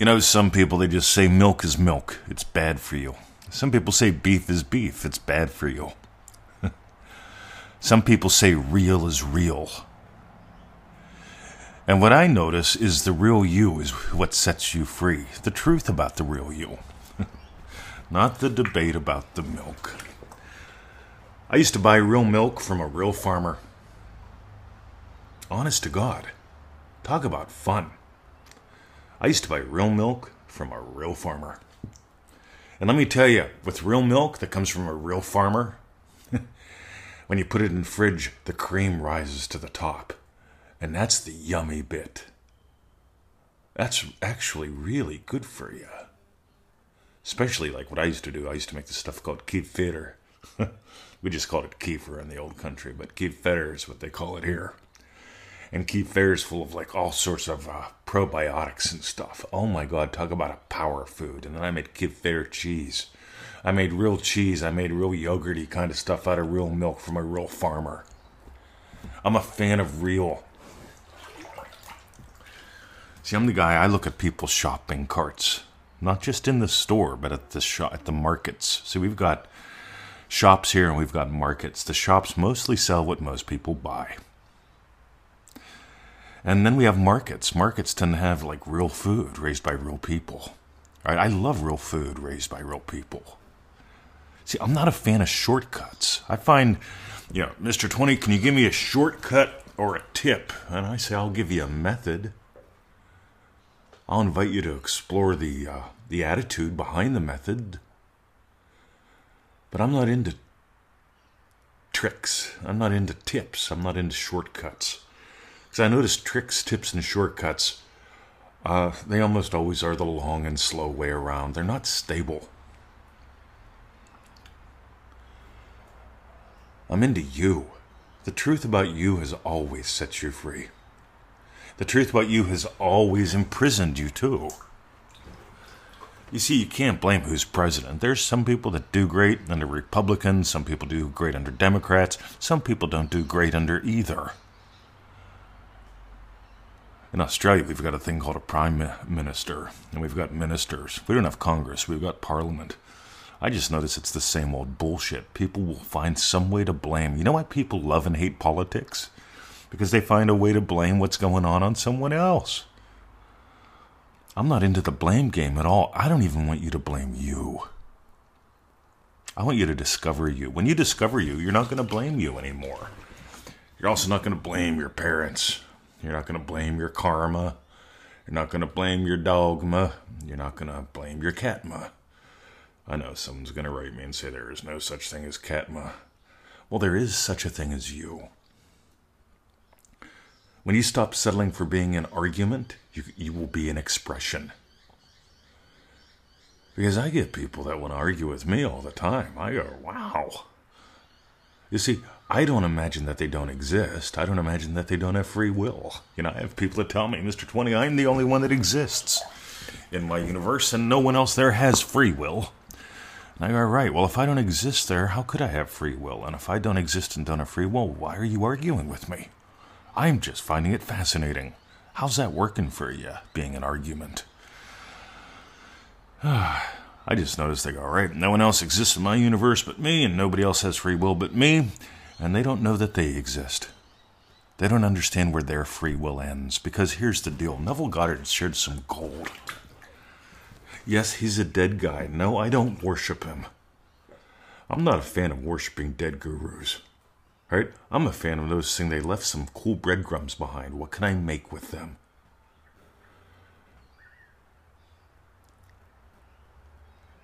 You know, some people they just say milk is milk. It's bad for you. Some people say beef is beef. It's bad for you. some people say real is real. And what I notice is the real you is what sets you free. The truth about the real you. Not the debate about the milk. I used to buy real milk from a real farmer. Honest to God. Talk about fun. I used to buy real milk from a real farmer. And let me tell you, with real milk that comes from a real farmer, when you put it in the fridge, the cream rises to the top. And that's the yummy bit. That's actually really good for you. Especially like what I used to do. I used to make this stuff called kefir. we just called it kefir in the old country, but kefir is what they call it here. And kefir is full of like all sorts of uh, probiotics and stuff. Oh my god, talk about a power food. And then I made kefir cheese. I made real cheese. I made real yogurty kind of stuff out of real milk from a real farmer. I'm a fan of real. See, I'm the guy. I look at people's shopping carts, not just in the store, but at the shop, at the markets. See, we've got shops here and we've got markets. The shops mostly sell what most people buy. And then we have markets. Markets tend to have like real food raised by real people. Right? I love real food raised by real people. See, I'm not a fan of shortcuts. I find, you know, Mr. 20, can you give me a shortcut or a tip? And I say, I'll give you a method. I'll invite you to explore the uh, the attitude behind the method. But I'm not into tricks. I'm not into tips. I'm not into shortcuts. Because I notice tricks, tips, and shortcuts, uh, they almost always are the long and slow way around. They're not stable. I'm into you. The truth about you has always set you free. The truth about you has always imprisoned you, too. You see, you can't blame who's president. There's some people that do great under Republicans, some people do great under Democrats, some people don't do great under either. In Australia, we've got a thing called a prime minister, and we've got ministers. We don't have Congress, we've got Parliament. I just notice it's the same old bullshit. People will find some way to blame. You know why people love and hate politics? because they find a way to blame what's going on on someone else. I'm not into the blame game at all. I don't even want you to blame you. I want you to discover you. When you discover you, you're not going to blame you anymore. You're also not going to blame your parents. You're not going to blame your karma. You're not going to blame your dogma. You're not going to blame your catma. I know someone's going to write me and say there is no such thing as catma. Well, there is such a thing as you. When you stop settling for being an argument, you, you will be an expression. Because I get people that want to argue with me all the time. I go, wow. You see, I don't imagine that they don't exist. I don't imagine that they don't have free will. You know, I have people that tell me, Mr. 20, I'm the only one that exists in my universe, and no one else there has free will. And I go, right, well, if I don't exist there, how could I have free will? And if I don't exist and don't have free will, why are you arguing with me? I'm just finding it fascinating. How's that working for you, being an argument? I just noticed they go, all right, no one else exists in my universe but me, and nobody else has free will but me, and they don't know that they exist. They don't understand where their free will ends, because here's the deal Neville Goddard shared some gold. Yes, he's a dead guy. No, I don't worship him. I'm not a fan of worshiping dead gurus. Right? I'm a fan of those saying they left some cool breadcrumbs behind. What can I make with them?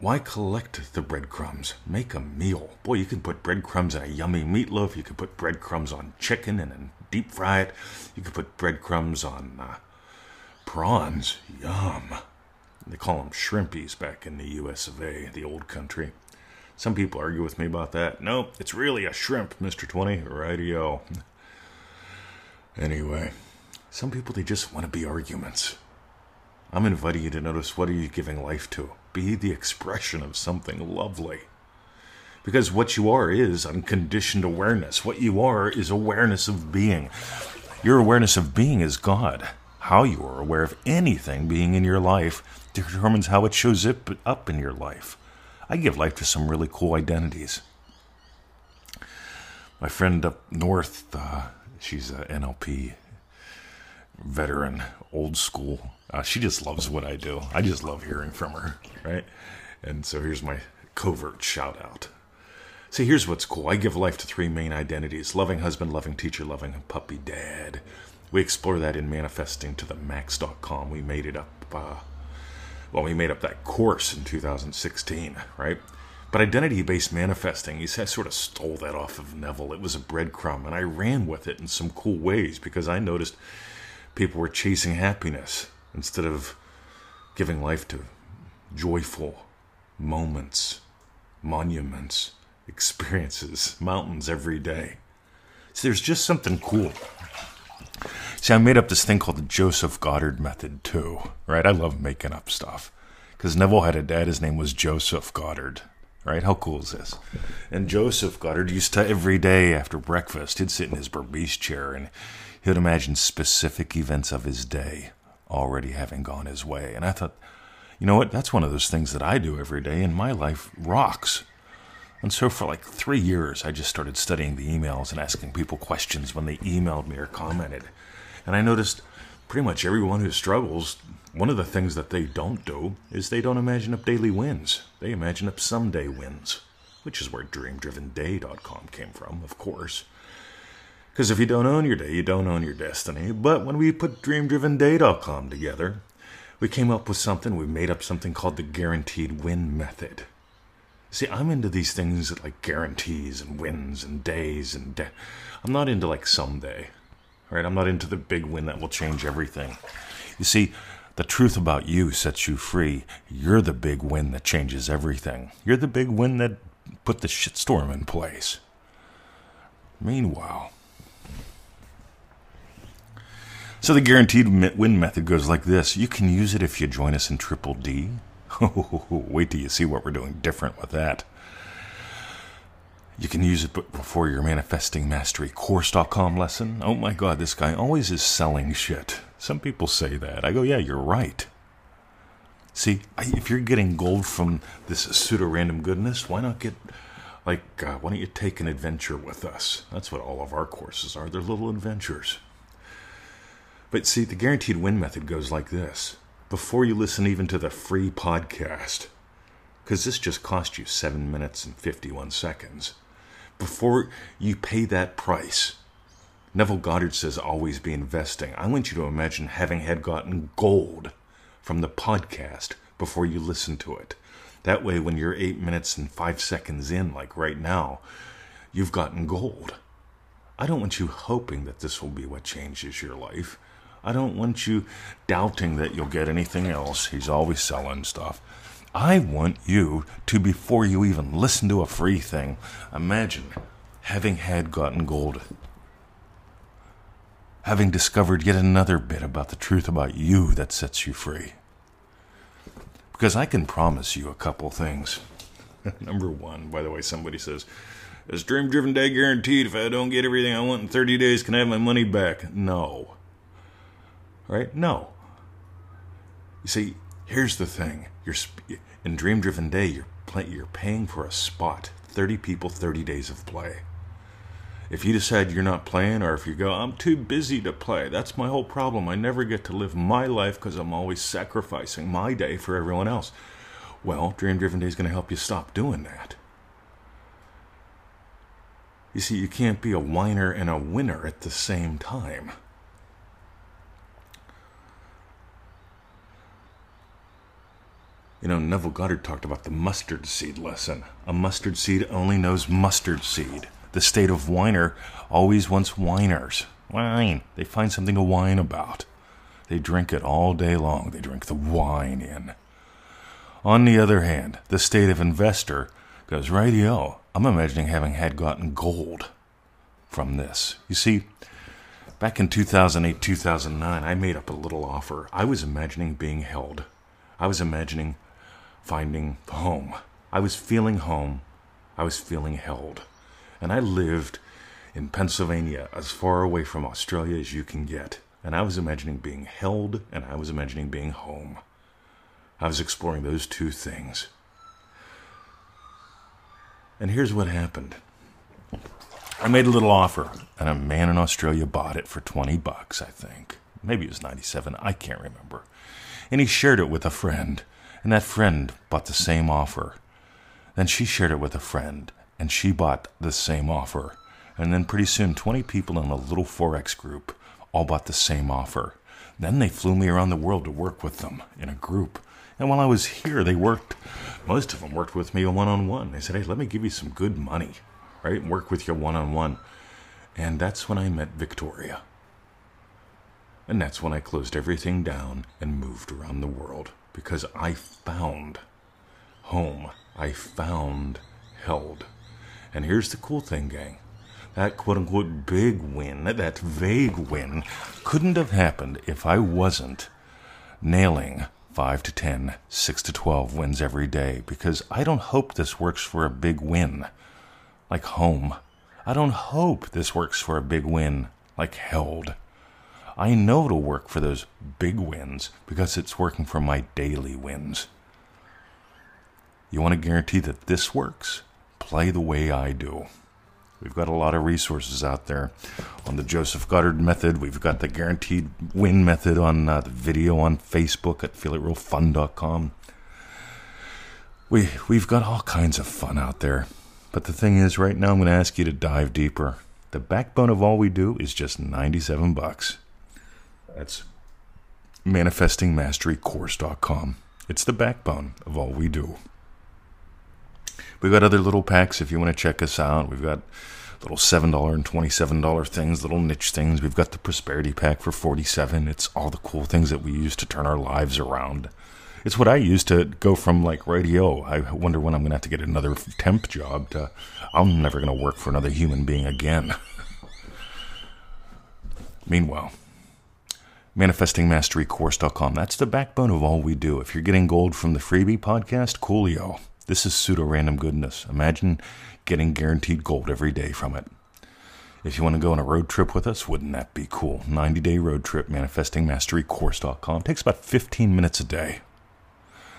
Why collect the breadcrumbs? Make a meal. Boy, you can put breadcrumbs in a yummy meatloaf. You can put breadcrumbs on chicken and then deep fry it. You can put breadcrumbs on uh, prawns. Yum. They call them shrimpies back in the US of A, the old country. Some people argue with me about that. No, it's really a shrimp, Mr. 20. Radio. Anyway, some people, they just want to be arguments. I'm inviting you to notice what are you giving life to? Be the expression of something lovely. Because what you are is unconditioned awareness. What you are is awareness of being. Your awareness of being is God. how you are aware of anything being in your life determines how it shows up, in your life. I give life to some really cool identities. My friend up north, uh, she's a NLP veteran, old school. Uh, she just loves what I do. I just love hearing from her, right? And so here's my covert shout out. See, here's what's cool. I give life to three main identities loving husband, loving teacher, loving puppy dad. We explore that in manifesting to the max.com. We made it up, uh, well, we made up that course in 2016, right? But identity based manifesting, he sort of stole that off of Neville. It was a breadcrumb, and I ran with it in some cool ways because I noticed people were chasing happiness instead of giving life to joyful moments, monuments, experiences, mountains every day. So there's just something cool. See, I made up this thing called the Joseph Goddard method too, right? I love making up stuff. Because Neville had a dad, his name was Joseph Goddard right? How cool is this? And Joseph Goddard used to every day after breakfast, he'd sit in his Berbice chair and he'd imagine specific events of his day already having gone his way. And I thought, you know what? That's one of those things that I do every day, and my life rocks. And so for like three years, I just started studying the emails and asking people questions when they emailed me or commented. And I noticed pretty much everyone who struggles one of the things that they don't do is they don't imagine up daily wins. They imagine up someday wins, which is where dreamdrivenday.com came from, of course. Because if you don't own your day, you don't own your destiny. But when we put dreamdrivenday.com together, we came up with something, we made up something called the guaranteed win method. See, I'm into these things like guarantees and wins and days and de- I'm not into like someday. Right? I'm not into the big win that will change everything. You see, the truth about you sets you free. You're the big win that changes everything. You're the big win that put the shitstorm in place. Meanwhile, so the guaranteed win method goes like this. You can use it if you join us in Triple D. Wait till you see what we're doing different with that. You can use it before your manifesting mastery course.com lesson. Oh my god, this guy always is selling shit. Some people say that. I go, yeah, you're right. See, if you're getting gold from this pseudo random goodness, why not get, like, uh, why don't you take an adventure with us? That's what all of our courses are. They're little adventures. But see, the guaranteed win method goes like this before you listen even to the free podcast, because this just cost you 7 minutes and 51 seconds, before you pay that price, Neville Goddard says always be investing. I want you to imagine having had gotten gold from the podcast before you listen to it. That way, when you're eight minutes and five seconds in, like right now, you've gotten gold. I don't want you hoping that this will be what changes your life. I don't want you doubting that you'll get anything else. He's always selling stuff. I want you to, before you even listen to a free thing, imagine having had gotten gold having discovered yet another bit about the truth about you that sets you free. Because I can promise you a couple things. Number one, by the way, somebody says, Is Dream Driven Day guaranteed? If I don't get everything I want in 30 days, can I have my money back? No. Right? No. You see, here's the thing. You're in Dream Driven Day, you're you're paying for a spot. 30 people, 30 days of play. If you decide you're not playing, or if you go, I'm too busy to play, that's my whole problem. I never get to live my life because I'm always sacrificing my day for everyone else. Well, Dream Driven Day is going to help you stop doing that. You see, you can't be a whiner and a winner at the same time. Know, Neville Goddard talked about the mustard seed lesson. A mustard seed only knows mustard seed the state of whiner always wants whiners. Wine. They find something to whine about. They drink it all day long. They drink the wine in. On the other hand, the state of investor goes, radio. I'm imagining having had gotten gold from this. You see, back in 2008, 2009, I made up a little offer. I was imagining being held. I was imagining finding home. I was feeling home. I was feeling held and I lived in Pennsylvania, as far away from Australia as you can get. and I was imagining being held, and I was imagining being home. I was exploring those two things. And here's what happened. I made a little offer, and a man in Australia bought it for 20 bucks, I think. Maybe it was 97, I can't remember. And he shared it with a friend, and that friend bought the same offer. Then she shared it with a friend, and she bought the same offer. And then pretty soon, 20 people in a little Forex group all bought the same offer. Then they flew me around the world to work with them in a group. And while I was here, they worked, most of them worked with me one on one. They said, hey, let me give you some good money, right? Work with you one on one. And that's when I met Victoria. And that's when I closed everything down and moved around the world because I found home. I found held. And here's the cool thing, gang that quote unquote big win, that vague win, couldn't have happened if I wasn't nailing 5 to 10, 6 to 12 wins every day because I don't hope this works for a big win like home. I don't hope this works for a big win like held. I know it'll work for those big wins because it's working for my daily wins. You want to guarantee that this works? Play the way I do. We've got a lot of resources out there on the Joseph Goddard method. We've got the guaranteed win method on uh, the video on Facebook at feelitrealfun.com. We we've got all kinds of fun out there. But the thing is right now I'm going to ask you to dive deeper. The backbone of all we do is just 97 bucks. That's manifestingmasterycourse.com. It's the backbone of all we do. We've got other little packs if you want to check us out. We've got little $7 and $27 things, little niche things. We've got the prosperity pack for 47. It's all the cool things that we use to turn our lives around. It's what I use to go from like radio. I wonder when I'm going to have to get another temp job to I'm never going to work for another human being again. Meanwhile, manifestingmasterycourse.com. That's the backbone of all we do. If you're getting gold from the freebie podcast, coolio. This is pseudo random goodness. Imagine getting guaranteed gold every day from it. If you want to go on a road trip with us, wouldn't that be cool? 90 day road trip, manifestingmasterycourse.com. Takes about 15 minutes a day.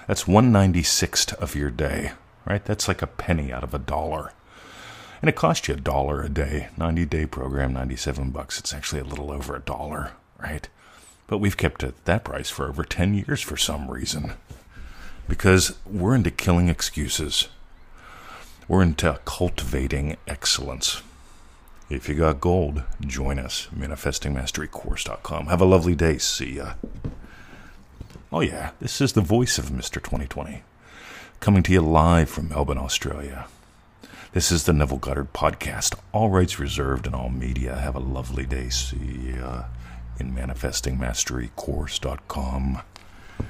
That's 196th of your day, right? That's like a penny out of a dollar. And it costs you a dollar a day. 90 day program, 97 bucks. It's actually a little over a dollar, right? But we've kept it at that price for over 10 years for some reason because we're into killing excuses. We're into cultivating excellence. If you got gold, join us. ManifestingMasteryCourse.com. Have a lovely day. See ya. Oh, yeah, this is the voice of Mr. 2020, coming to you live from Melbourne, Australia. This is the Neville Goddard Podcast. All rights reserved in all media. Have a lovely day. See ya in ManifestingMasteryCourse.com.